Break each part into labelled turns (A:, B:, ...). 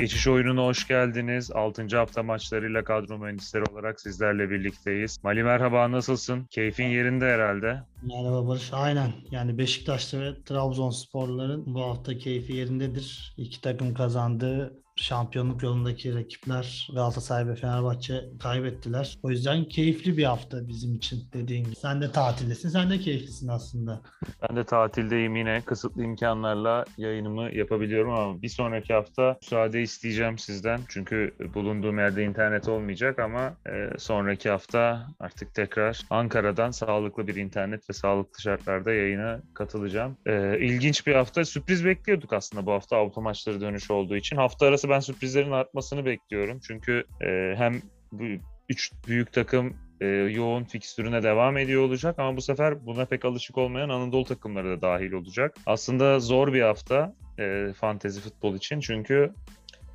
A: Geçiş oyununa hoş geldiniz. 6. hafta maçlarıyla kadro mühendisleri olarak sizlerle birlikteyiz. Mali merhaba nasılsın? Keyfin yerinde herhalde.
B: Merhaba Barış. Aynen. Yani Beşiktaş'ta ve Trabzonsporların bu hafta keyfi yerindedir. İki takım kazandı. Şampiyonluk yolundaki rakipler Galatasaray ve Fenerbahçe kaybettiler. O yüzden keyifli bir hafta bizim için dediğin gibi. Sen de tatildesin. Sen de keyiflisin aslında.
A: Ben de tatildeyim yine. Kısıtlı imkanlarla yayınımı yapabiliyorum ama bir sonraki hafta müsaade isteyeceğim sizden. Çünkü bulunduğum yerde internet olmayacak ama e, sonraki hafta artık tekrar Ankara'dan sağlıklı bir internet ve sağlıklı şartlarda yayına katılacağım. E, ilginç bir hafta. Sürpriz bekliyorduk aslında bu hafta Avrupa maçları dönüş olduğu için. Hafta arası ben sürprizlerin artmasını bekliyorum. Çünkü e, hem bu üç büyük takım e, yoğun fikstürüne devam ediyor olacak ama bu sefer buna pek alışık olmayan Anadolu takımları da dahil olacak. Aslında zor bir hafta e, fantezi futbol için çünkü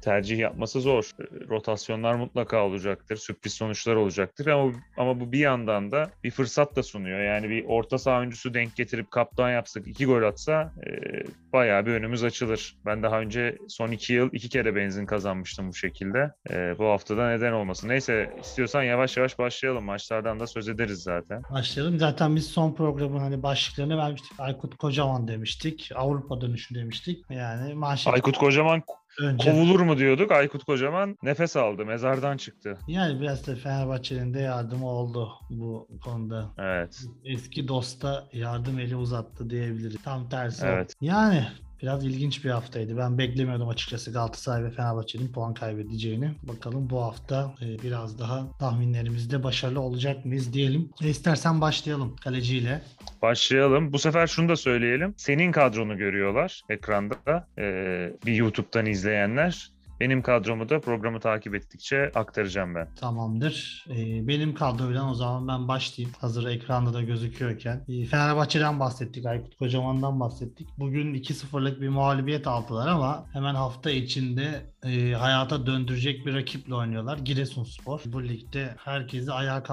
A: tercih yapması zor. Rotasyonlar mutlaka olacaktır, sürpriz sonuçlar olacaktır ama ama bu bir yandan da bir fırsat da sunuyor. Yani bir orta saha oyuncusu denk getirip kaptan yapsak, iki gol atsa e, bayağı bir önümüz açılır. Ben daha önce son iki yıl iki kere benzin kazanmıştım bu şekilde. E, bu haftada neden olmasın. Neyse istiyorsan yavaş yavaş başlayalım. Maçlardan da söz ederiz zaten.
B: Başlayalım. Zaten biz son programın hani başlıklarını vermiştik. Aykut Kocaman demiştik. Avrupa dönüşü demiştik. Yani manşet.
A: Aykut Kocaman
B: önce
A: kovulur mu diyorduk. Aykut Kocaman nefes aldı. Mezardan çıktı.
B: yani biraz da Fenerbahçe'nin de yardımı oldu bu konuda.
A: Evet.
B: Eski dosta yardım eli uzattı diyebiliriz. Tam tersi.
A: Evet.
B: Yani biraz ilginç bir haftaydı. Ben beklemiyordum açıkçası Galatasaray ve Fenerbahçe'nin puan kaybedeceğini. Bakalım bu hafta e, biraz daha tahminlerimizde başarılı olacak mıyız diyelim. E, istersen başlayalım kaleciyle.
A: Başlayalım. Bu sefer şunu da söyleyelim. Senin kadronu görüyorlar ekranda. Ee, bir YouTube'dan izleyenler. Benim kadromu da programı takip ettikçe aktaracağım ben.
B: Tamamdır. E, benim kadroyla o zaman ben başlayayım. Hazır ekranda da gözüküyorken. E, Fenerbahçe'den bahsettik. Aykut Kocaman'dan bahsettik. Bugün 2-0'lık bir mağlubiyet aldılar ama hemen hafta içinde e, hayata döndürecek bir rakiple oynuyorlar. Giresunspor. Bu ligde herkesi ayağa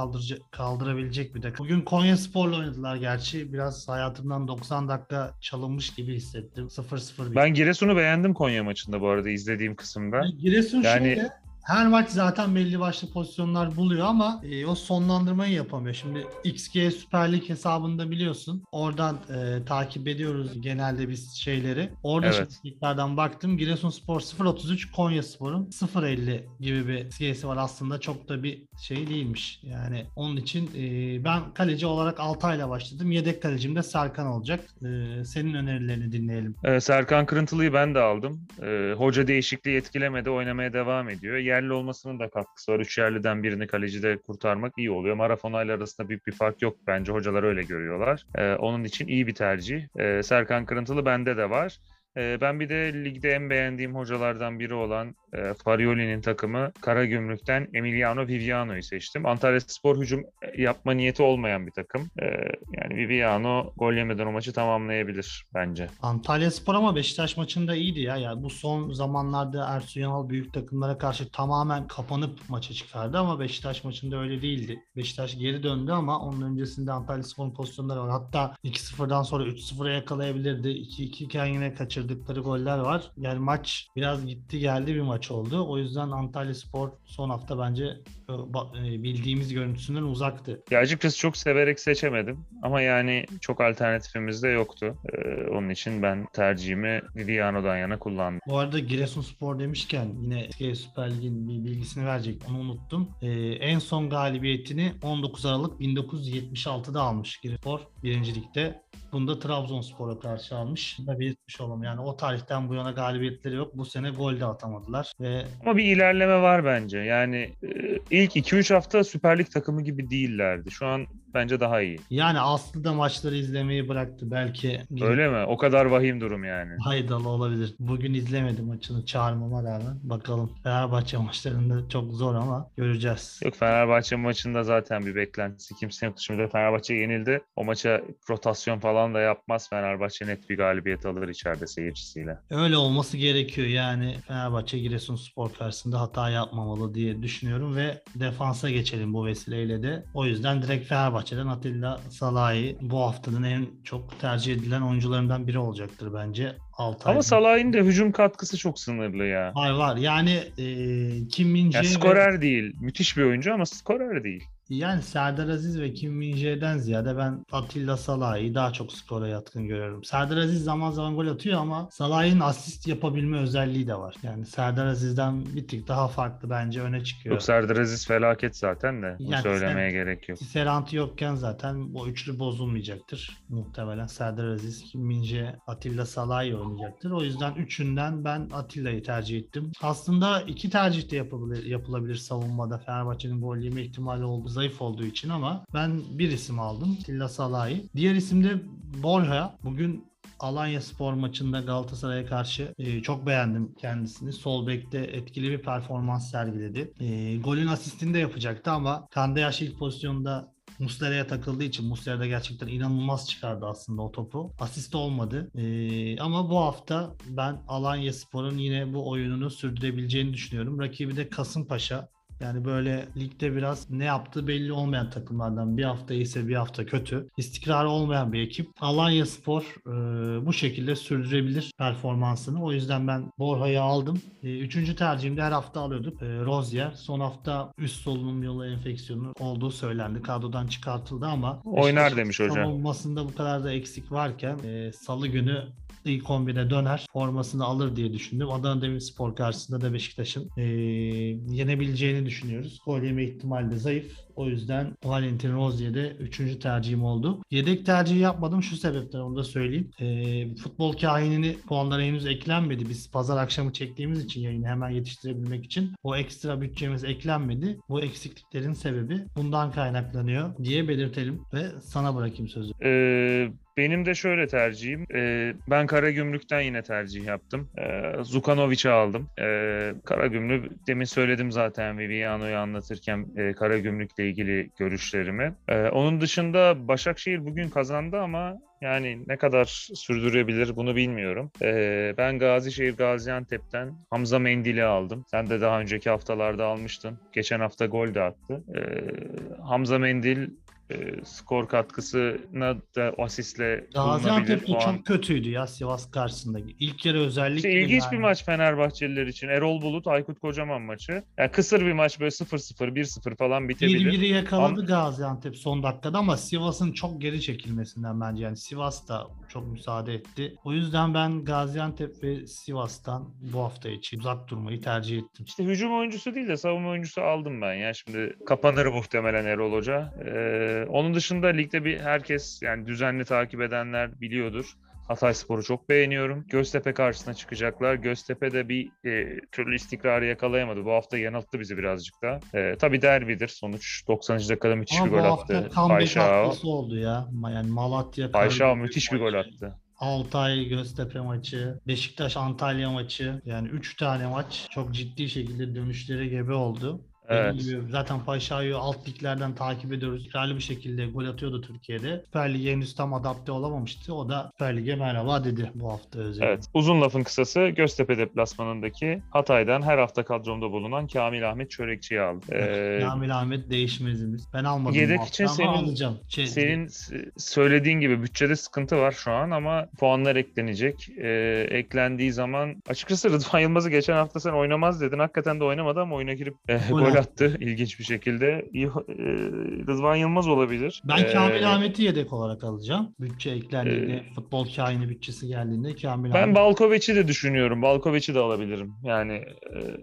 B: kaldırabilecek bir takım. Bugün Konya Spor'la oynadılar gerçi. Biraz hayatımdan 90 dakika çalınmış gibi hissettim. 0-0 bir
A: Ben Giresun'u beğendim Konya maçında bu arada izlediğim kısımda.
B: Yani Giresun
A: Yani-
B: şöyle her maç zaten belli başlı pozisyonlar buluyor ama e, o sonlandırmayı yapamıyor. Şimdi XG Süper Lig hesabında biliyorsun. Oradan e, takip ediyoruz genelde biz şeyleri. Orada
A: Evet.
B: istatistiklerden baktım. Giresunspor 0.33, Konyaspor'un 0.50 gibi bir XG'si var. Aslında çok da bir şey değilmiş. Yani onun için e, ben kaleci olarak Altay'la başladım. Yedek kalecim de Serkan olacak. E, senin önerilerini dinleyelim.
A: Ee, Serkan Kırıntılı'yı ben de aldım. Ee, hoca değişikliği etkilemedi, oynamaya devam ediyor. Yerli olmasının da katkısı var. Üç yerliden birini kalecide kurtarmak iyi oluyor. Marafonayla arasında büyük bir fark yok bence. Hocalar öyle görüyorlar. Ee, onun için iyi bir tercih. Ee, Serkan Kırıntılı bende de var. Ee, ben bir de ligde en beğendiğim hocalardan biri olan e, Farioli'nin takımı Karagümrük'ten Emiliano Viviano'yu seçtim. Antalya Spor hücum yapma niyeti olmayan bir takım. Ee, yani Viviano gol yemeden o maçı tamamlayabilir bence.
B: Antalya Spor ama Beşiktaş maçında iyiydi ya. Yani bu son zamanlarda Ersun Yanal büyük takımlara karşı tamamen kapanıp maça çıkardı ama Beşiktaş maçında öyle değildi. Beşiktaş geri döndü ama onun öncesinde Antalya Spor'un pozisyonları var. Hatta 2-0'dan sonra 3-0'a yakalayabilirdi. 2-2 iken yine kaçırdıkları goller var. Yani maç biraz gitti geldi bir maç oldu. O yüzden Antalya Spor son hafta bence e, e, bildiğimiz görüntüsünden uzaktı.
A: Ya açıkçası çok severek seçemedim ama yani çok alternatifimiz de yoktu. Ee, onun için ben tercihimi Viviano'dan yana kullandım.
B: Bu arada Giresunspor demişken yine eski Süper Lig'in bir bilgisini verecek. Onu unuttum. Ee, en son galibiyetini 19 Aralık 1976'da almış Giresunspor birincilikte. Bunda Trabzonspor'a karşı almış. Bunu da belirtmiş olalım. Yani o tarihten bu yana galibiyetleri yok. Bu sene gol de atamadılar. Ve
A: Ama bir ilerleme var bence. Yani e, ilk 2-3 hafta Süper Lig takımı gibi değillerdi. Şu an bence daha iyi.
B: yani Aslı da maçları izlemeyi bıraktı. Belki
A: Öyle mi? O kadar vahim durum yani.
B: Haydalı olabilir. Bugün izlemedim maçını çağırmama rağmen. Bakalım. Fenerbahçe maçlarında çok zor ama göreceğiz.
A: Yok Fenerbahçe maçında zaten bir beklentisi kimse yoktu. Şimdi Fenerbahçe yenildi. O maça rotasyon falan da yapmaz. Fenerbahçe net bir galibiyet alır içeride seyircisiyle.
B: Öyle olması gerekiyor yani Fenerbahçe Giresunspor karşısında hata yapmamalı diye düşünüyorum ve defansa geçelim bu vesileyle de. O yüzden direkt Fenerbahçe Fenerbahçe'den Atilla Salahi bu haftanın en çok tercih edilen oyuncularından biri olacaktır bence. Altay.
A: Ama Salah'ın da hücum katkısı çok sınırlı ya.
B: Var var. Yani e, Kim Min-jae
A: Yani
B: ve-
A: skorer değil. Müthiş bir oyuncu ama skorer değil.
B: Yani Serdar Aziz ve Kim Min-jae'den ziyade ben Atilla Salah'ı daha çok skora yatkın görüyorum. Serdar Aziz zaman zaman gol atıyor ama Salah'ın asist yapabilme özelliği de var. Yani Serdar Aziz'den bir tık daha farklı bence öne çıkıyor.
A: Yok Serdar Aziz felaket zaten de. Bunu
B: Yani
A: söylemeye
B: sen-
A: gerek yok.
B: Serantı yokken zaten o üçlü bozulmayacaktır. Muhtemelen Serdar Aziz, Kim Min-jae, Atilla Salahi oynayacaktır. O yüzden üçünden ben Atilla'yı tercih ettim. Aslında iki tercih de yapabilir, yapılabilir savunmada. Fenerbahçe'nin gol yeme ihtimali oldu, zayıf olduğu için ama ben bir isim aldım. Atilla Salahi. Diğer isim de Borja. Bugün Alanya Spor maçında Galatasaray'a karşı e, çok beğendim kendisini. Sol bekte etkili bir performans sergiledi. E, golün asistini de yapacaktı ama Kandeyaş ilk pozisyonda Muslera'ya takıldığı için Muslera da gerçekten inanılmaz çıkardı aslında o topu. Asist olmadı. E, ama bu hafta ben Alanya Spor'un yine bu oyununu sürdürebileceğini düşünüyorum. Rakibi de Kasımpaşa. Yani böyle ligde biraz ne yaptığı belli olmayan takımlardan bir hafta iyiyse bir hafta kötü. İstikrarı olmayan bir ekip. Alanya Spor e, bu şekilde sürdürebilir performansını. O yüzden ben Borha'yı aldım. E, üçüncü tercihimde her hafta alıyorduk. E, Rozier. Son hafta üst solunum yolu enfeksiyonu olduğu söylendi. Kadrodan çıkartıldı ama
A: Oynar demiş hocam.
B: Savunmasında bu kadar da eksik varken e, salı günü ilk 11'e döner. Formasını alır diye düşündüm. Adana Demirspor karşısında da Beşiktaş'ın e, yenebileceğini düşünüyoruz. Gol yeme ihtimali de zayıf. O yüzden Valentin Rozier de 3. tercihim oldu. Yedek tercihi yapmadım şu sebepten onu da söyleyeyim. E, futbol kahinini puanlara henüz eklenmedi. Biz pazar akşamı çektiğimiz için yayını hemen yetiştirebilmek için o ekstra bütçemiz eklenmedi. Bu eksikliklerin sebebi bundan kaynaklanıyor diye belirtelim ve sana bırakayım sözü.
A: Ee, benim de şöyle tercihim. Ee, ben Karagümrük'ten yine tercih yaptım. Ee, Zukanovic'i aldım. Ee, Karagümrük demin söyledim zaten Viviano'yu anlatırken e, Karagümrük'le ilgili görüşlerimi. Ee, onun dışında Başakşehir bugün kazandı ama yani ne kadar sürdürebilir bunu bilmiyorum. Ee, ben Gazişehir Gaziantep'ten Hamza Mendil'i aldım. Sen de daha önceki haftalarda almıştın. Geçen hafta gol de attı. Ee, Hamza Mendil e, skor katkısına da asistle
B: Gaziantep de çok kötüydü ya Sivas karşısında. İlk yarı özellikle
A: İşte ilginç
B: yani.
A: bir maç Fenerbahçeliler için. Erol Bulut, Aykut Kocaman maçı. Yani kısır bir maç böyle 0-0, 1-0 falan bitebilir.
B: 1-1'i yakaladı
A: Am-
B: Gaziantep son dakikada ama Sivas'ın çok geri çekilmesinden bence yani Sivas da çok müsaade etti. O yüzden ben Gaziantep ve Sivas'tan bu hafta için uzak durmayı tercih ettim.
A: İşte hücum oyuncusu değil de savunma oyuncusu aldım ben ya. Şimdi kapanır muhtemelen Erol Hoca. Ee, onun dışında ligde bir herkes yani düzenli takip edenler biliyordur. Hatay Spor'u çok beğeniyorum. Göztepe karşısına çıkacaklar. Göztepe de bir e, türlü istikrarı yakalayamadı. Bu hafta yanılttı bizi birazcık da. E, tabii derbidir sonuç. 90. dakikada müthiş
B: Ama
A: bir gol attı. Payşao.
B: oldu ya. Yani Malatya,
A: Payşao müthiş bir gol attı.
B: Altay Göztepe maçı, Beşiktaş Antalya maçı yani 3 tane maç çok ciddi şekilde dönüşleri gebe oldu.
A: Evet.
B: gibi zaten Paşa'yı alt liglerden takip ediyoruz. İkrarlı bir şekilde gol atıyordu Türkiye'de. Süper Lig'e henüz tam adapte olamamıştı. O da Süper Lig'e merhaba dedi bu hafta özellikle.
A: Evet. Uzun lafın kısası Göztepe deplasmanındaki Hatay'dan her hafta kadromda bulunan Kamil Ahmet Çörekçi'yi aldı. Ee,
B: Kamil Ahmet değişmezimiz. Ben almadım
A: Yedek için senin-
B: alacağım. Şey,
A: Senin söylediğin gibi bütçede sıkıntı var şu an ama puanlar eklenecek. Ee, eklendiği zaman açıkçası Rıdvan Yılmaz'ı geçen hafta sen oynamaz dedin. Hakikaten de oynamadı ama oyuna girip e,
B: gol attı.
A: ilginç bir şekilde. E, Rıdvan Yılmaz olabilir.
B: Ben
A: Ee,
B: Kamil Ahmet'i yedek olarak alacağım. Bütçe eklendiğinde,
A: Ee,
B: futbol kaini bütçesi geldiğinde Kamil
A: Ben
B: Ahmet.
A: Balkovic'i de düşünüyorum. Balkovic'i de alabilirim. Yani e,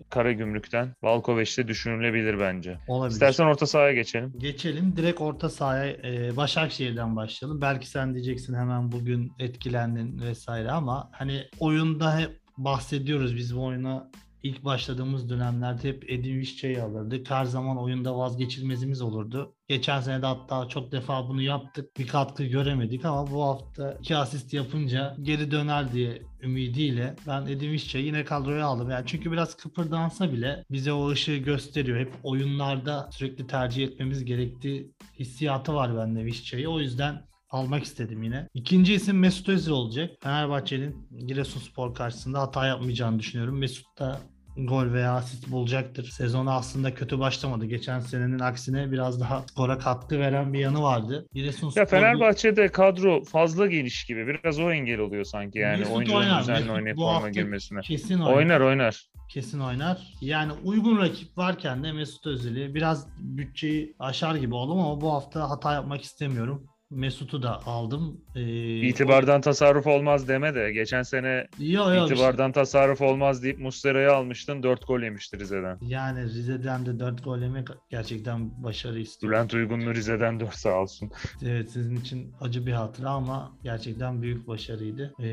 A: Karagümrük'ten. Balkovic de düşünülebilir bence.
B: olabilir.
A: İstersen orta sahaya geçelim.
B: Geçelim direkt orta sahaya e, Başakşehir'den başlayalım. Belki sen diyeceksin hemen bugün etkilendin vesaire ama hani oyunda hep bahsediyoruz biz bu oyuna ilk başladığımız dönemlerde hep Edin Visca'yı alırdık. Her zaman oyunda vazgeçilmezimiz olurdu. Geçen sene de hatta çok defa bunu yaptık. Bir katkı göremedik ama bu hafta iki asist yapınca geri döner diye ümidiyle ben Edin Visca'yı yine kadroya aldım. Yani çünkü biraz kıpırdansa bile bize o ışığı gösteriyor. Hep oyunlarda sürekli tercih etmemiz gerektiği hissiyatı var bende Visca'yı. O yüzden almak istedim yine. İkinci isim Mesut Özil olacak. Fenerbahçe'nin Giresunspor karşısında hata yapmayacağını düşünüyorum. Mesut da gol veya asist bulacaktır. Sezonu aslında kötü başlamadı. Geçen senenin aksine biraz daha skora katkı veren bir yanı vardı. Giresunspor
A: Ya Fenerbahçe'de kadro fazla geniş gibi. Biraz o engel oluyor sanki yani
B: Mesut
A: oyuncuların
B: oynar.
A: düzenli
B: Mesut
A: oynayıp forma girmesine.
B: kesin oynar.
A: Oynar oynar.
B: Kesin oynar. Yani uygun rakip varken de Mesut Özil'i biraz bütçeyi aşar gibi oldum ama bu hafta hata yapmak istemiyorum. Mesut'u da aldım. Ee,
A: İtibardan tasarruf olmaz deme de. Geçen sene
B: Yo, yo,
A: itibardan tasarruf olmaz deyip Muslera'yı almıştın. 4 gol yemişti Rize'den.
B: Yani Rize'den de 4 gol yemek gerçekten başarı istiyor.
A: Bülent Uygunlu Rize'den 4 sağ olsun.
B: Evet sizin için acı bir hatıra ama gerçekten büyük başarıydı. Ee,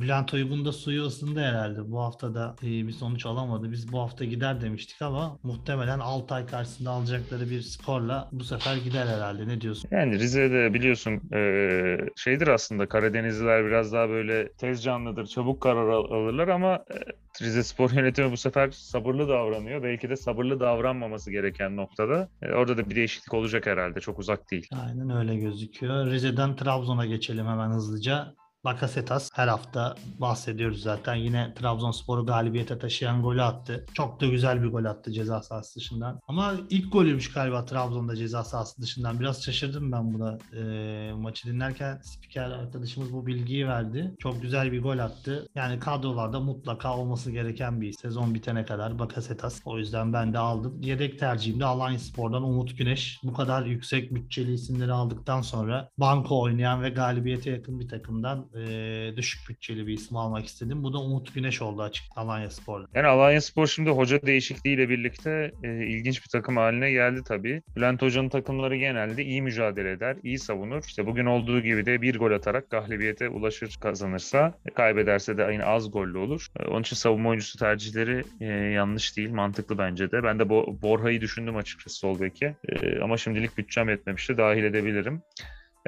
B: Bülent Uygun da suyu ısındı herhalde. Bu hafta da e, bir sonuç alamadı. Biz bu hafta gider demiştik ama muhtemelen Altay karşısında alacakları bir skorla bu sefer gider herhalde. Ne diyorsun?
A: Yani Rize'de biliyorsun eee, şeydir aslında Karadenizliler biraz daha böyle tez canlıdır, çabuk karar al- alırlar ama eee, Rize Spor Yönetimi bu sefer sabırlı davranıyor. Belki de sabırlı davranmaması gereken noktada. E, orada da bir değişiklik olacak herhalde. Çok uzak değil.
B: Aynen öyle gözüküyor. Rize'den Trabzon'a geçelim hemen hızlıca. Bakasetas her hafta bahsediyoruz zaten. Yine Trabzonspor'u galibiyete taşıyan golü attı. Çok da güzel bir gol attı ceza sahası dışından. Ama ilk golüymüş galiba Trabzon'da ceza sahası dışından. Biraz şaşırdım ben buna. Ee, maçı dinlerken spiker arkadaşımız bu bilgiyi verdi. Çok güzel bir gol attı. Yani kadrolarda mutlaka olması gereken bir sezon bitene kadar Bakasetas. O yüzden ben de aldım. Yedek tercihimde Alanya Spor'dan Umut Güneş. Bu kadar yüksek bütçeli isimleri aldıktan sonra banko oynayan ve galibiyete yakın bir takımdan e, düşük bütçeli bir isim almak istedim. Bu da Umut Güneş oldu açık Alanya Spor'da.
A: Yani Alanya Spor şimdi hoca değişikliğiyle birlikte e, ilginç bir takım haline geldi tabii. Bülent Hoca'nın takımları genelde iyi mücadele eder, iyi savunur. İşte bugün olduğu gibi de bir gol atarak galibiyete ulaşır kazanırsa. E, kaybederse de yine az gollü olur. E, onun için savunma oyuncusu tercihleri e, yanlış değil, mantıklı bence de. Ben de Bo- Borha'yı düşündüm açıkçası sol beki. E, ama şimdilik bütçem yetmemişti, dahil edebilirim.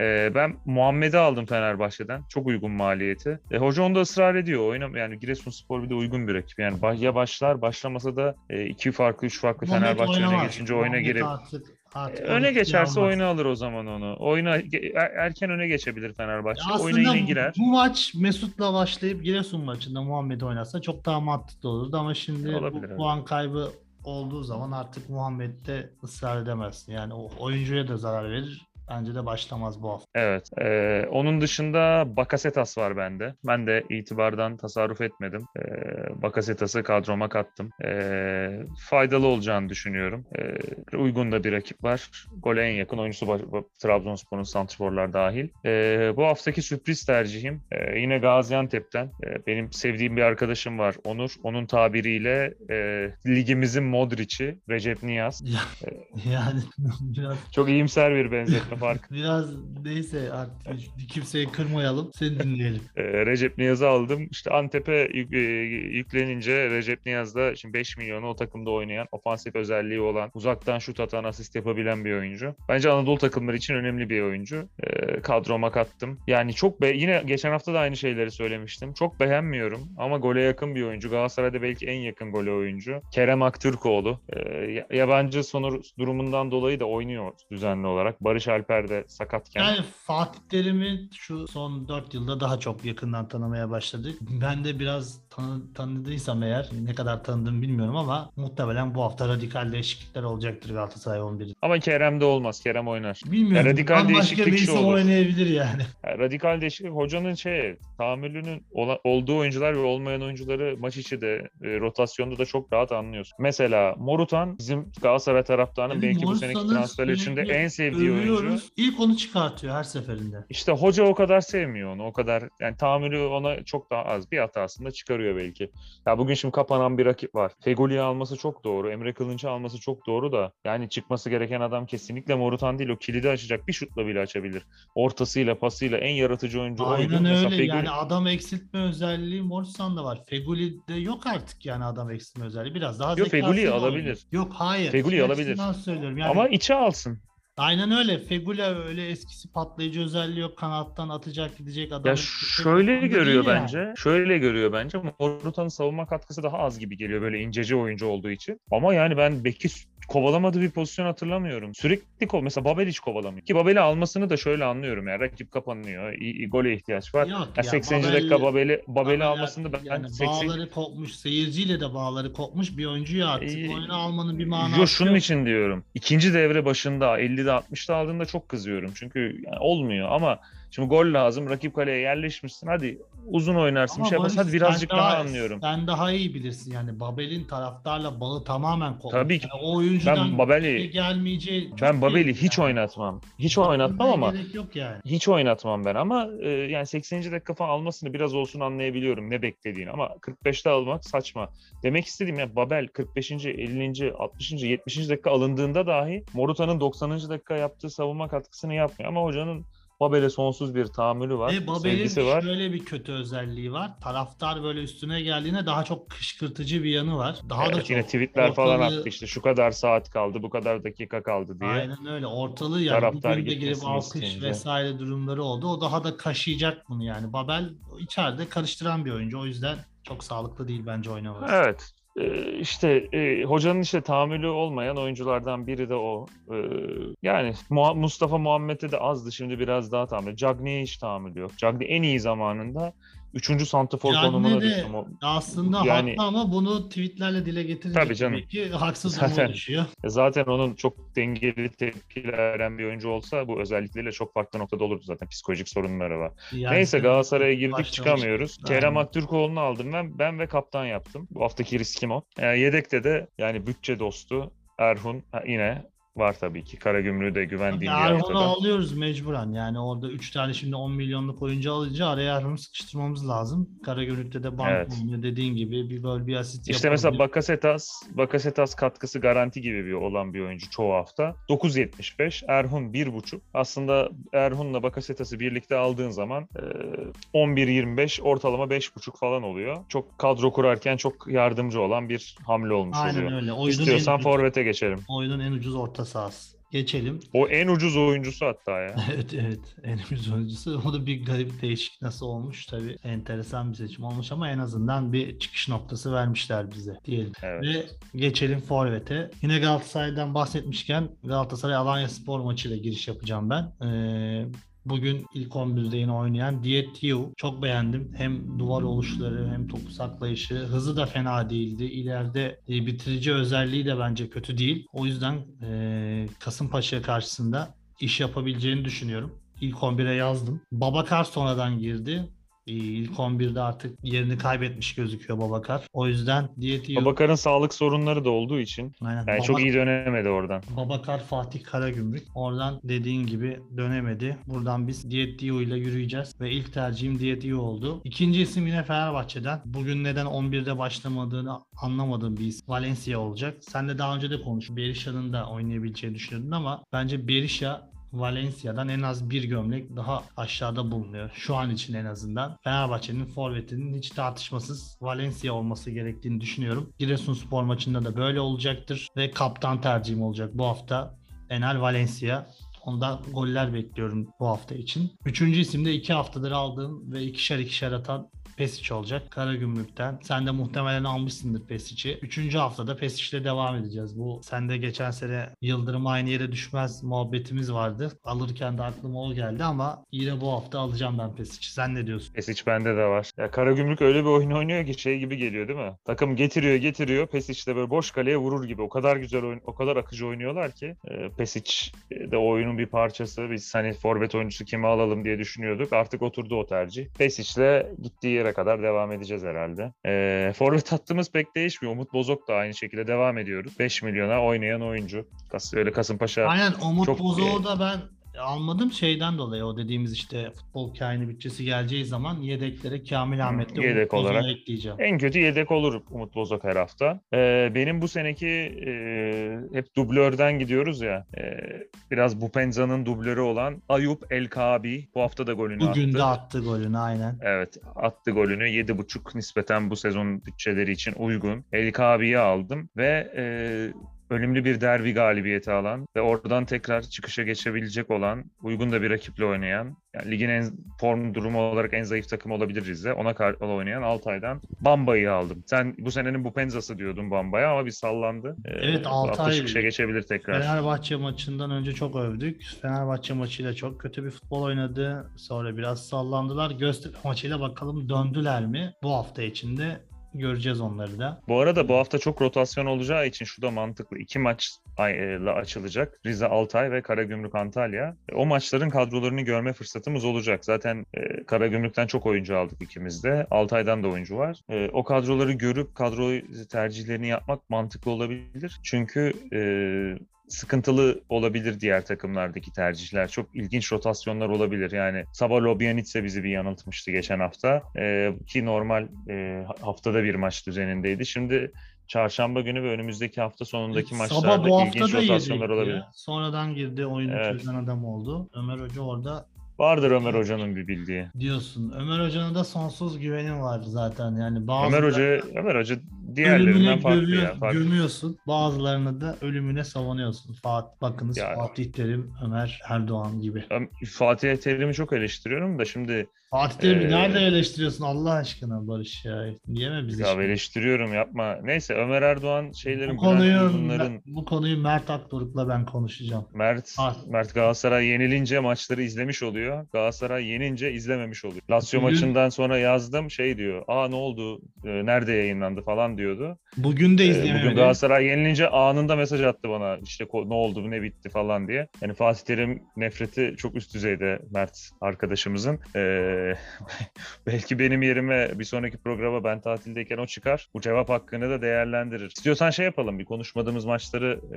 A: Ee, ben Muhammed'i aldım Fenerbahçe'den. Çok uygun maliyeti. E, hoca onda ısrar ediyor. Oynam yani Giresunspor bir de uygun bir rakip. Yani ya başlar başlamasa da e, iki farklı, üç farklı
B: Muhammed
A: Fenerbahçe öne geçince oyuna
B: Muhammed
A: girip
B: artık, artık
A: öne geçerse oyunu alır o zaman onu. Oyuna er- erken öne geçebilir Fenerbahçe.
B: Aslında
A: oyuna yine girer.
B: bu maç Mesut'la başlayıp Giresun maçında Muhammed oynarsa çok daha mantıklı olurdu ama şimdi
A: Olabilir,
B: bu
A: evet.
B: puan kaybı olduğu zaman artık Muhammed'de ısrar edemezsin. Yani o oyuncuya da zarar verir. Bence de başlamaz bu hafta.
A: Evet. Ee, onun dışında Bakasetas var bende. Ben de itibardan tasarruf etmedim. Ee, Bakasetas'ı kadroma kattım. Ee, faydalı olacağını düşünüyorum. Ee, uygun da bir rakip var. Gole en yakın oyuncusu Trabzonspor'un santrforlar dahil. Ee, bu haftaki sürpriz tercihim e, yine Gaziantep'ten. Ee, benim sevdiğim bir arkadaşım var Onur. Onun tabiriyle e, ligimizin Modric'i Recep Niyaz.
B: yani biraz
A: Çok iyimser bir benzetme farkı.
B: biraz neyse artık kimseyi kırmayalım. Seni dinleyelim.
A: Ee, Recep Niyaz'ı aldım. İşte Antep'e yük- e, yüklenince Recep Niyaz da şimdi 5 milyonu o takımda oynayan, ofansif özelliği olan, uzaktan şut atan, asist yapabilen bir oyuncu. Bence Anadolu takımları için önemli bir oyuncu. Ee, kadroma kattım. Yani çok be yine geçen hafta da aynı şeyleri söylemiştim. Çok beğenmiyorum ama gole yakın bir oyuncu. Galatasaray'da belki en yakın gole oyuncu. Kerem Aktürkoğlu. Ya- yabancı sonu durumundan dolayı da oynuyor düzenli olarak. Barış Alper de sakatken.
B: Yani Fatih Terim'i şu son 4 yılda daha çok yakından tanımaya başladık. Ben de biraz tanı, tanıdıysam eğer ne kadar tanıdım bilmiyorum ama muhtemelen bu hafta radikal değişiklikler olacaktır Galatasaray 11'de.
A: Ama Kerem de olmaz. Kerem oynar.
B: Bilmiyorum.
A: Ya radikal
B: Bambaşka
A: değişiklik
B: bir
A: şu
B: isim
A: olur.
B: oynayabilir yani.
A: Yani radikal değişiklik hocanın şey tahammülünün ola- olduğu oyuncular ve olmayan oyuncuları maç içi de e, rotasyonda da çok rahat anlıyorsun. Mesela Morutan bizim Galatasaray taraftarının
B: Evet,
A: belki bu seneki transferler içinde en sevdiği oyuncu.
B: Övüyoruz. İlk onu çıkartıyor her seferinde.
A: İşte hoca o kadar sevmiyor onu. O kadar yani tahammülü ona çok daha az. Bir hatasında çıkarıyor belki. Ya bugün şimdi kapanan bir rakip var. Fegoli'yi alması çok doğru. Emre Kılınç'ı alması çok doğru da yani çıkması gereken adam kesinlikle Morutan değil. O kilidi açacak. Bir şutla bile açabilir. Ortasıyla, pasıyla en yaratıcı oyuncu oydu.
B: Aynen
A: Mesela
B: öyle.
A: Fegoli-
B: Yani adam eksiltme özelliği Morrison'da var. Feguli'de yok artık yani adam eksiltme özelliği. Biraz daha
A: Yok,
B: zekasıyla
A: alabilir.
B: oynuyor. Yok hayır.
A: Feguli'yi
B: Şey
A: alabilir.
B: söylüyorum. Yani
A: Ama içe alsın.
B: Aynen öyle. Fegula öyle eskisi patlayıcı özelliği yok. Kanattan atacak gidecek adam.
A: Ya şöyle
B: Onda
A: görüyor
B: değil yani.
A: bence. Şöyle görüyor bence. Moruta'nın savunma katkısı daha az gibi geliyor böyle inceci oyuncu olduğu için. Ama yani ben Beki kovalamadığı bir pozisyon hatırlamıyorum. Sürekli kov mesela Babel hiç kovalamıyor. Ki Babel'i almasını da şöyle anlıyorum yani. Rakip kapanıyor. İyi, gole ihtiyaç var.
B: Yok
A: Ya
B: ya,
A: 80.
B: Babel-
A: dakika Babel'i Babel'i
B: Babel
A: almasını da ben
B: yani
A: 80
B: bağları kopmuş. Seyirciyle de bağları kopmuş bir oyuncuyu artık
A: Ee,
B: oyuna almanın bir manası
A: Yo şunun
B: yok.
A: için diyorum. İkinci devre başında 50'de 60'da aldığında çok kızıyorum. Çünkü yani olmuyor ama şimdi gol lazım. Rakip kaleye yerleşmişsin. Hadi uzun oynarsın.
B: Ama
A: şey yaparsın.
B: Barış,
A: Hadi birazcık
B: sen
A: daha, anlıyorum.
B: Sen daha iyi bilirsin yani Babel'in taraftarla bağı tamamen kopmuş.
A: Tabii ki.
B: Yani o oyuncudan
A: Ben Babel'i-
B: şey gelmeyeceği
A: Ben Babel'i hiç
B: yani.
A: oynatmam. Hiç oynatmam ama
B: Gerek yok yani.
A: hiç oynatmam ben ama e, yani 80. dakika falan almasını biraz olsun anlayabiliyorum ne beklediğini ama 45'te almak saçma. Demek istediğim ya Babel 45. 50. 60. 70. dakika alındığında dahi Moruta'nın 90. dakika yaptığı savunma katkısını yapmıyor ama hocanın Babel'e sonsuz bir tahammülü var,
B: Ve Babel'in şöyle bir kötü özelliği var. Taraftar böyle üstüne geldiğinde daha çok kışkırtıcı bir yanı var. Daha da
A: Evet,
B: çok
A: yine tweetler falan
B: ortalığı-
A: attı işte şu kadar saat kaldı, bu kadar dakika kaldı diye.
B: Aynen öyle. Ortalığı yani
A: Taraftar
B: de girip alkış
A: isteyince.
B: vesaire durumları oldu. O daha da kaşıyacak bunu yani. Babel içeride karıştıran bir oyuncu. O yüzden çok sağlıklı değil bence oynaması.
A: Evet. Ee, işte e, hocanın işte tahammülü olmayan oyunculardan biri de o. Ee, yani Mustafa Muhammed'e de azdı şimdi biraz daha tahammül. Cagney'e hiç tahammülü yok. Cagney en iyi zamanında 3. santrafor
B: Cagney
A: konumuna
B: de-
A: düştü. O-
B: Aslında
A: Yani-
B: haklı ama bunu tweetlerle dile getirince
A: Tabii canım.
B: ki haksız
A: Zaten-
B: düşüyor.
A: E, Zaten onun çok dengeli tepkiler veren bir oyuncu olsa bu özellikleriyle çok farklı noktada olurdu zaten. Psikolojik sorunları var.
B: Yani
A: Neyse Galatasaray'a girdik
B: başlamış.
A: çıkamıyoruz.
B: Aynen.
A: Kerem Aktürkoğlu'nu aldım ben. Ben ve kaptan yaptım. Bu haftaki riskim o. Yani yedekte de yani bütçe dostu Erhun yine var tabii ki. Karagümrük'ü de güvendiğim bir
B: Erhan'ı alıyoruz mecburen. Yani orada 3 tane şimdi 10 milyonluk oyuncu alınca araya Erhan'ı sıkıştırmamız lazım. Karagümrük'te de bank
A: Evet.
B: dediğin gibi bir gol bir asist
A: İşte mesela. Bakasetas, Bakasetas katkısı garanti gibi bir olan bir oyuncu çoğu hafta. 9.75, Erhun 1.5. Aslında Erhun'la Bakasetas'ı birlikte aldığın zaman e, 11.25 ortalama 5.5 falan oluyor. Çok kadro kurarken çok yardımcı olan bir hamle olmuş
B: Aynen
A: oluyor.
B: öyle. Oyunun
A: İstiyorsan forvete geçelim.
B: oyunun en ucuz orta sahası. Geçelim.
A: O en ucuz oyuncusu hatta ya.
B: evet evet. En ucuz oyuncusu. O da bir garip değişik nasıl olmuş. Tabii enteresan bir seçim olmuş ama en azından bir çıkış noktası vermişler bize diyelim.
A: Evet.
B: Ve geçelim Forvet'e. Yine Galatasaray'dan bahsetmişken Galatasaray Alanya Spor maçıyla giriş yapacağım ben. Ee, Bugün ilk 11'de yine oynayan Diethieu. Çok beğendim. Hem duvar oluşları hem topu saklayışı. Hızı da fena değildi. İleride e, bitirici özelliği de bence kötü değil. O yüzden e, Kasımpaşa karşısında iş yapabileceğini düşünüyorum. İlk 11'e yazdım. Babakar sonradan girdi. Ee, İlk 11'de artık yerini kaybetmiş gözüküyor Babakar. O yüzden Diethieu...
A: Babakar'ın sağlık sorunları da olduğu için
B: Aynen.
A: yani
B: Baba-
A: çok iyi dönemedi oradan.
B: Babakar Fatih Karagümrük. Oradan dediğin gibi dönemedi. Buradan biz Diethieu ile yürüyeceğiz. Ve ilk tercihim Diethieu oldu. İkinci isim yine Fenerbahçe'den. Bugün neden 11'de başlamadığını anlamadığım bir isim. Valencia olacak. Sen de daha önce de konuştun. Berisha'nın da oynayabileceğini düşünüyordun ama bence Berisha Valencia'dan en az bir gömlek daha aşağıda bulunuyor. Şu an için en azından. Fenerbahçe'nin forvetinin hiç tartışmasız Valencia olması gerektiğini düşünüyorum. Giresunspor maçında da böyle olacaktır. Ve kaptan tercihim olacak bu hafta. Enel Valencia. Ondan goller bekliyorum bu hafta için. Üçüncü isim de iki haftadır aldığım ve ikişer ikişer atan Pesic olacak Karagümrük'ten. Sen de muhtemelen almışsındır Pesic'i. Üçüncü haftada Pesic'le devam edeceğiz. Bu sende geçen sene Yıldırım aynı yere düşmez muhabbetimiz vardı. Alırken de aklıma o geldi ama yine bu hafta alacağım ben Pesic'i. Sen ne diyorsun?
A: Pesic bende de var. Ya Karagümrük öyle bir oyun oynuyor ki şey gibi geliyor değil mi? Takım getiriyor getiriyor. Pesic de böyle boş kaleye vurur gibi. O kadar güzel oyun, o kadar akıcı oynuyorlar ki. E, Pesic de oyunun bir parçası. Biz hani forvet oyuncusu kimi alalım diye düşünüyorduk. Artık oturdu o tercih. Pesic'le gittiği yere kadar devam edeceğiz herhalde. E, forvet hattımız pek değişmiyor. Umut Bozok da aynı şekilde devam ediyoruz. 5 milyona oynayan oyuncu. Kas, öyle Kasımpaşa
B: Aynen Umut
A: çok,
B: Bozok'u
A: e,
B: da ben almadım şeyden dolayı o dediğimiz işte futbol kaini bütçesi geleceği zaman yedeklere Kamil Ahmet'le Umut
A: yedek
B: Bozok'u
A: olarak.
B: ekleyeceğim.
A: En kötü yedek olur Umut Bozok her hafta. Ee, benim bu seneki e, hep dublörden gidiyoruz ya. e, biraz Bupenza'nın dublörü olan Ayup El Kabi bu hafta da golünü
B: Bugün
A: attı.
B: de attı golünü aynen.
A: Evet attı golünü. 7.5 nispeten bu sezon bütçeleri için uygun. El Kabi'yi aldım ve e, önemli bir derbi galibiyeti alan ve oradan tekrar çıkışa geçebilecek olan, uygun da bir rakiple oynayan, yani ligin en form durumu olarak en zayıf takım olabilir Rize. Ona karşı oynayan Altay'dan Bamba'yı aldım. Sen bu senenin bu Penzası diyordun Bamba'ya ama bir sallandı. Ee,
B: Evet,
A: hafta
B: Altay-
A: çıkışa geçebilir tekrar.
B: Fenerbahçe maçından önce çok övdük. Fenerbahçe maçıyla çok kötü bir futbol oynadı. Sonra biraz sallandılar. Göztepe maçıyla bakalım döndüler mi? Bu hafta içinde göreceğiz onları da.
A: Bu arada bu hafta çok rotasyon olacağı için şu da mantıklı. İki maçla açılacak. Rize Altay ve Karagümrük Antalya. E, O maçların kadrolarını görme fırsatımız olacak. Zaten e, Karagümrük'ten çok oyuncu aldık ikimiz de. Altay'dan da oyuncu var. E, O kadroları görüp kadro tercihlerini yapmak mantıklı olabilir. Çünkü e, sıkıntılı olabilir diğer takımlardaki tercihler. Çok ilginç rotasyonlar olabilir. Yani Saba Lobjanitse bizi bir yanıltmıştı geçen hafta. Ee, ki normal e, haftada bir maç düzenindeydi. Şimdi çarşamba günü ve önümüzdeki hafta sonundaki
B: Sabah
A: maçlarda
B: bu hafta
A: ilginç
B: da
A: rotasyonlar olabilir.
B: ya. Sonradan girdi oyunu
A: Evet.
B: çözen adam oldu. Ömer Hoca orada
A: Vardır Ömer Hoca'nın bir bildiği.
B: diyorsun. Ömer Hoca'na da sonsuz güvenim var zaten. Yani bazı
A: Ömer Hoca, Ömer Hoca diğerlerinden farklı
B: gömüyor-
A: ya. Farklı.
B: gömüyorsun. Bazılarını da ölümüne savunuyorsun. Fatih bakınız
A: Ya-
B: Fatih Terim, Ömer Erdoğan gibi.
A: Fatih Terim'i çok eleştiriyorum da şimdi
B: Fatih Terim'i
A: Ee,
B: nerede eleştiriyorsun Allah aşkına Barış ya? Niye mi bizi?
A: ya
B: şimdi?
A: eleştiriyorum yapma. Neyse Ömer Erdoğan şeylerin
B: bu konuyu
A: Bülent Uygunlar'ın
B: bu konuyu Mert Akdoruk'la ben konuşacağım.
A: Mert
B: Ah.
A: Mert Galatasaray yenilince maçları izlemiş oluyor. Galatasaray yenince izlememiş oluyor. Lazio
B: Bugün-
A: maçından sonra yazdım şey diyor. Aa ne oldu? Ee, Nerede yayınlandı falan diyordu.
B: Bugün de izlememeli.
A: Bugün Galatasaray yenilince anında mesaj attı bana. İşte ne oldu, ne bitti falan diye. Yani Fatih Terim nefreti çok üst düzeyde Mert arkadaşımızın. Ee, belki benim yerime bir sonraki programa ben tatildeyken o çıkar. Bu cevap hakkını da değerlendirir. İstiyorsan şey yapalım. Bir konuşmadığımız maçları e,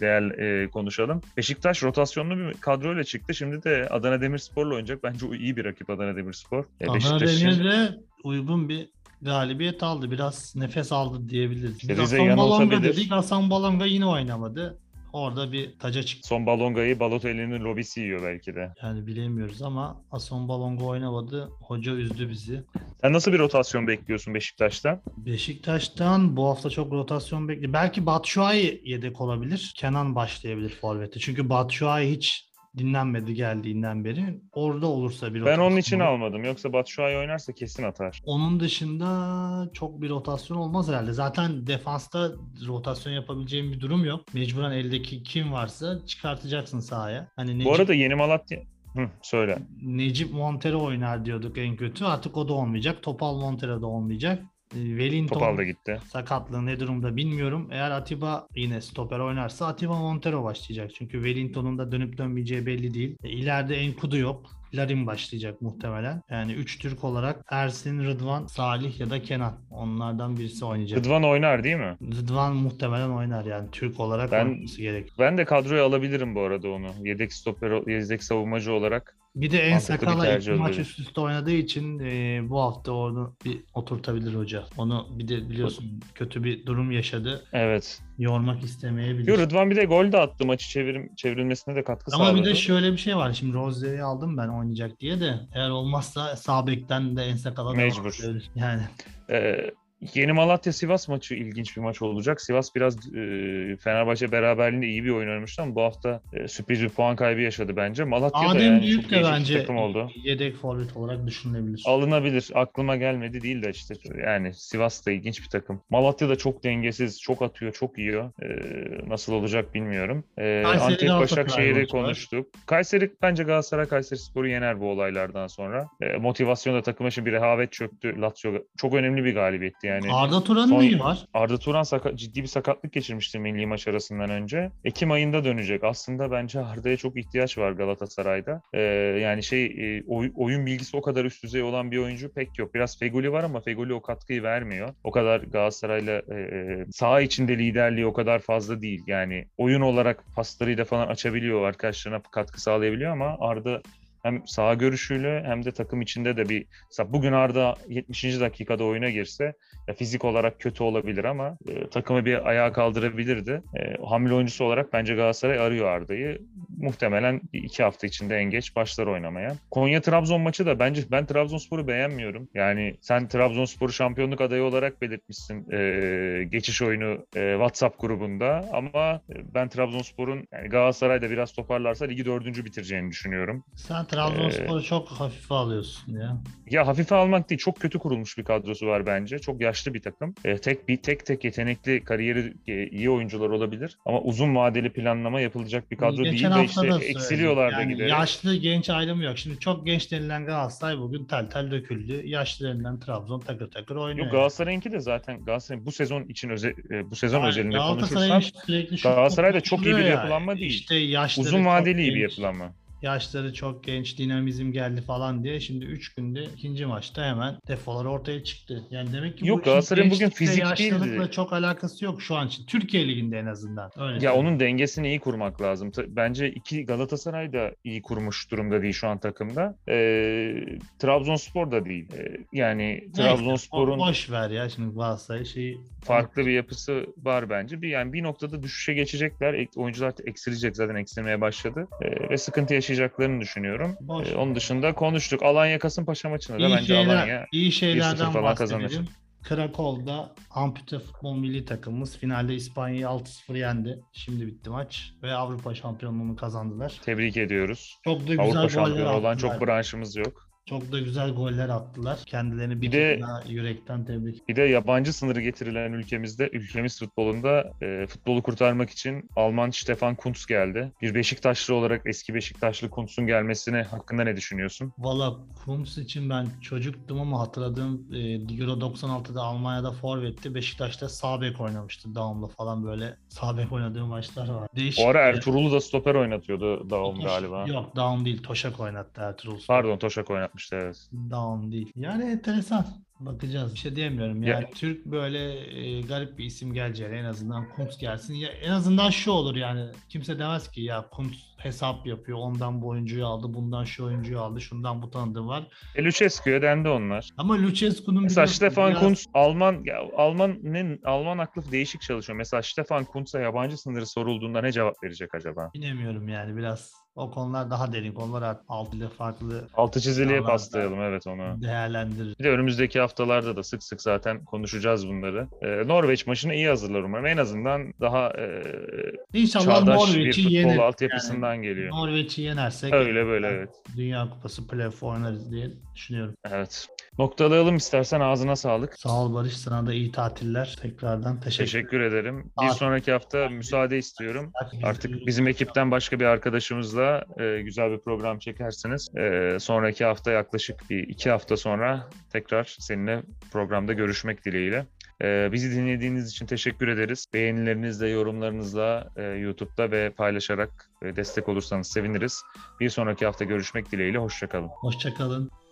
A: değer e, konuşalım. Beşiktaş rotasyonlu bir kadroyla çıktı. Şimdi de Adana Demirspor'la oynayacak. Bence o iyi bir rakip Adana Demirspor.
B: Adana Demir'de uygun bir galibiyet aldı. Biraz nefes aldı diyebiliriz.
A: Rize
B: Hasan Balonga dedik. Hasan Balonga yine oynamadı. Orada bir taca çıktı.
A: Son Balonga'yı Balotelli'nin lobisi yiyor belki de.
B: Yani bilemiyoruz ama Hasan Balonga oynamadı. Hoca üzdü bizi.
A: Sen nasıl bir rotasyon bekliyorsun Beşiktaş'tan?
B: Beşiktaş'tan bu hafta çok rotasyon bekliyor. Belki Batshuayi yedek olabilir. Kenan başlayabilir forvete. Çünkü Batshuayi hiç dinlenmedi geldiğinden beri. Orada olursa bir
A: Ben
B: rotasyon
A: onun için
B: olur.
A: almadım. Yoksa Batshuayi oynarsa kesin atar.
B: Onun dışında çok bir rotasyon olmaz herhalde. Zaten defansta rotasyon yapabileceğim bir durum yok. Mecburen eldeki kim varsa çıkartacaksın sahaya. Hani Necip,
A: Bu arada Yeni Malatya... Hı, söyle.
B: Necip Montero oynar diyorduk en kötü. Artık o da olmayacak. Topal Montero da olmayacak. Ee, Wellington
A: Topal da gitti.
B: sakatlığı ne durumda bilmiyorum. Eğer Atiba yine stoper oynarsa Atiba Montero başlayacak. Çünkü Wellington'un da dönüp dönmeyeceği belli değil. E, İleride Enkudu yok. Larin başlayacak muhtemelen. Yani 3 Türk olarak Ersin, Rıdvan, Salih ya da Kenan. Onlardan birisi oynayacak.
A: Rıdvan oynar değil mi?
B: Rıdvan muhtemelen oynar yani Türk olarak
A: Ben-
B: oynaması gerek.
A: Ben de kadroya alabilirim bu arada onu. Yedek stoper, yedek savunmacı olarak.
B: Bir de en sakala iki maç üst üste oynadığı için e, bu hafta onu bir oturtabilir hoca. Onu bir de biliyorsun kötü bir durum yaşadı.
A: Evet.
B: Yormak istemeyebilir.
A: Yo, Rıdvan bir de gol de attı. Maçı çevirim, çevrilmesine de katkı
B: Ama
A: sağladı.
B: bir de şöyle bir şey var. Şimdi Rose'yi aldım ben oynayacak diye de eğer olmazsa sağ bekten de en sakala devam
A: Mecbur.
B: Yani
A: Ee, Yeni Malatya Sivas maçı ilginç bir maç olacak. Sivas biraz e, Fenerbahçe beraberliğinde iyi bir oyun oynamıştı ama bu hafta e, sürpriz bir puan kaybı yaşadı bence. Malatya da
B: Adem
A: yani
B: Büyük
A: çok
B: de bence
A: takım oldu.
B: yedek forvet olarak düşünülebilir.
A: Alınabilir. Aklıma gelmedi değil de işte yani Sivas da ilginç bir takım. Malatya da çok dengesiz, çok atıyor, çok yiyor. Ee, nasıl olacak bilmiyorum.
B: Kayseri
A: Antep Başakşehir'i konuştuk. Kayseri bence Galatasaray Kayseri Spor'u yener bu olaylardan sonra. Ee, motivasyon da takıma için bir rehavet çöktü. Lazio çok önemli bir galibiyetti yani.
B: Arda Turan'ın
A: Son-
B: neyi var?
A: Arda Turan saka- ciddi bir sakatlık geçirmişti milli maç arasından önce. Ekim ayında dönecek. Aslında bence Arda'ya çok ihtiyaç var Galatasaray'da. Ee, yani şey e, oy- oyun bilgisi o kadar üst düzey olan bir oyuncu pek yok. Biraz Feguli var ama Feguli o katkıyı vermiyor. O kadar Galatasaray'la e, e, saha içinde liderliği o kadar fazla değil. Yani oyun olarak paslarıyla falan açabiliyor, arkadaşlarına katkı sağlayabiliyor ama Arda hem saha görüşüyle hem de takım içinde de bir mesela bugün Arda 70. dakikada oyuna girse ya fizik olarak kötü olabilir ama e, takımı bir ayağa kaldırabilirdi. E, hamle oyuncusu olarak bence Galatasaray arıyor Arda'yı. Muhtemelen iki hafta içinde en geç başlar oynamaya. Konya Trabzon maçı da bence ben Trabzonspor'u beğenmiyorum. Yani sen Trabzonspor'u şampiyonluk adayı olarak belirtmişsin e, geçiş oyunu e, WhatsApp grubunda ama ben Trabzonspor'un yani Galatasaray'da biraz toparlarsa ligi dördüncü bitireceğini düşünüyorum.
B: Sen Trabzonspor'u çok hafife alıyorsun ya.
A: Ya hafife almak değil çok kötü kurulmuş bir kadrosu var bence. Çok yaşlı bir takım. E, tek bir tek tek yetenekli kariyeri e, iyi oyuncular olabilir ama uzun vadeli planlama yapılacak bir kadro
B: Geçen
A: değil ve işte
B: da
A: eksiliyorlar da
B: Yani
A: giderek.
B: Yaşlı genç ayrımı yok. Şimdi çok genç denilen Galatasaray bugün tel tel döküldü. Yaşlı denilen Trabzon takır takır oynuyor.
A: Yok Galatasaray'ınki de zaten Galatasaray bu sezon için öze, e, bu sezon
B: Yani
A: özelinde konuşursam
B: sürekli şu
A: Galatasaray'da çok iyi bir yapılanma değil.
B: İşte
A: uzun vadeli iyi bir yapılanma.
B: Yaşları çok genç, dinamizm geldi falan diye. Şimdi 3 günde ikinci maçta hemen defolar ortaya çıktı. Yani demek ki
A: Yok,
B: bu
A: Galatasaray'ın bugün fizik değildi.
B: çok alakası yok şu an için. Türkiye Ligi'nde en azından. Öyle
A: Ya
B: söyleyeyim.
A: onun dengesini iyi kurmak lazım. Bence iki Galatasaray da iyi kurmuş durumda değil şu an takımda. Ee, Trabzonspor da değil. Ee, yani Trabzonspor'un
B: bo- boş ver ya şimdi Galatasaray şeyi
A: farklı bir yapısı var bence. Bir yani bir noktada düşüşe geçecekler. Ek- Oyuncular eksilecek zaten eksilmeye başladı. Ee, ve sıkıntı yaşayacaklarını düşünüyorum.
B: Boş
A: Ee, onun dışında konuştuk. Alanya Kasımpaşa maçında da bence
B: şeyler,
A: Alanya
B: iyi
A: 1-0
B: şeylerden
A: falan kazanır.
B: Krakow'da ampute futbol milli takımımız finalde İspanya'yı 6-0 yendi. Şimdi bitti maç ve Avrupa şampiyonluğunu kazandılar.
A: tebrik ediyoruz.
B: Çok da güzel
A: Avrupa şampiyonu olan
B: attılar.
A: çok branşımız yok.
B: Çok da güzel goller attılar. Kendilerini bir,
A: Bir de-
B: daha yürekten tebrik.
A: Bir de yabancı sınırı getirilen ülkemizde, ülkemiz futbolunda e, futbolu kurtarmak için Alman Stefan Kuntz geldi. Bir Beşiktaşlı olarak eski Beşiktaşlı Kuntz'un gelmesine hakkında ne düşünüyorsun?
B: Valla Kums için ben çocuktum ama hatırladığım e, Euro 96'da Almanya'da forvetti. Beşiktaş'ta sağ bek oynamıştı. Daum'la falan böyle sağ bek oynadığı maçlar var. Değişik.
A: O ara Ertuğrul'u da stoper oynatıyordu Daum galiba.
B: Yok Daum değil. Toşak oynattı Ertuğrul.
A: Pardon Toşak oynatmıştı evet.
B: Down değil. Yani enteresan. Bakacağız. Bir şey diyemiyorum.
A: Ya-
B: Yani Türk böyle e, garip bir isim geleceğine en azından Kuntz gelsin. Ya, en azından şu olur yani. Kimse demez ki ya Kuntz hesap yapıyor. Ondan bu oyuncuyu aldı. Bundan şu oyuncuyu aldı. Şundan bu tanıdığı var.
A: E, Lucescu'ya dendi onlar.
B: Ama Lucescu'nun
A: Mesela Stefan
B: biraz-
A: Kuntz Alman ya Alman ne Alman aklı değişik çalışıyor. Mesela Stefan Kuntz'a yabancı sınırı sorulduğunda ne cevap verecek acaba?
B: Bilemiyorum yani biraz. O konular daha derin konular altılı farklı
A: Altı çiziliye paslayalım evet onu.
B: değerlendirir.
A: Bir de önümüzdeki haftalarda da sık sık zaten konuşacağız bunları. Ee, Norveç maçını iyi hazırlar umarım. En azından daha e,
B: İnşallah
A: çağdaş bir
B: Norveç'i
A: futbol
B: yenir.
A: altyapısından geliyor.
B: Norveç'i yenersek
A: Öyle böyle evet.
B: Dünya Kupası playoff oynarız diye düşünüyorum.
A: Evet. Noktalayalım istersen ağzına sağlık.
B: Sağ ol Barış. Sana da iyi tatiller. Tekrardan teşekkür,
A: Teşekkür ederim. Bir sonraki hafta müsaade istiyorum. Artık bizim ekipten başka bir arkadaşımızla e, güzel bir program çekersiniz. E, sonraki hafta yaklaşık bir iki hafta sonra tekrar seninle programda görüşmek dileğiyle. E, bizi dinlediğiniz için teşekkür ederiz. Beğenilerinizle, yorumlarınızla e, YouTube'da ve paylaşarak e, destek olursanız seviniriz. Bir sonraki hafta görüşmek dileğiyle. Hoşçakalın.
B: Hoşçakalın.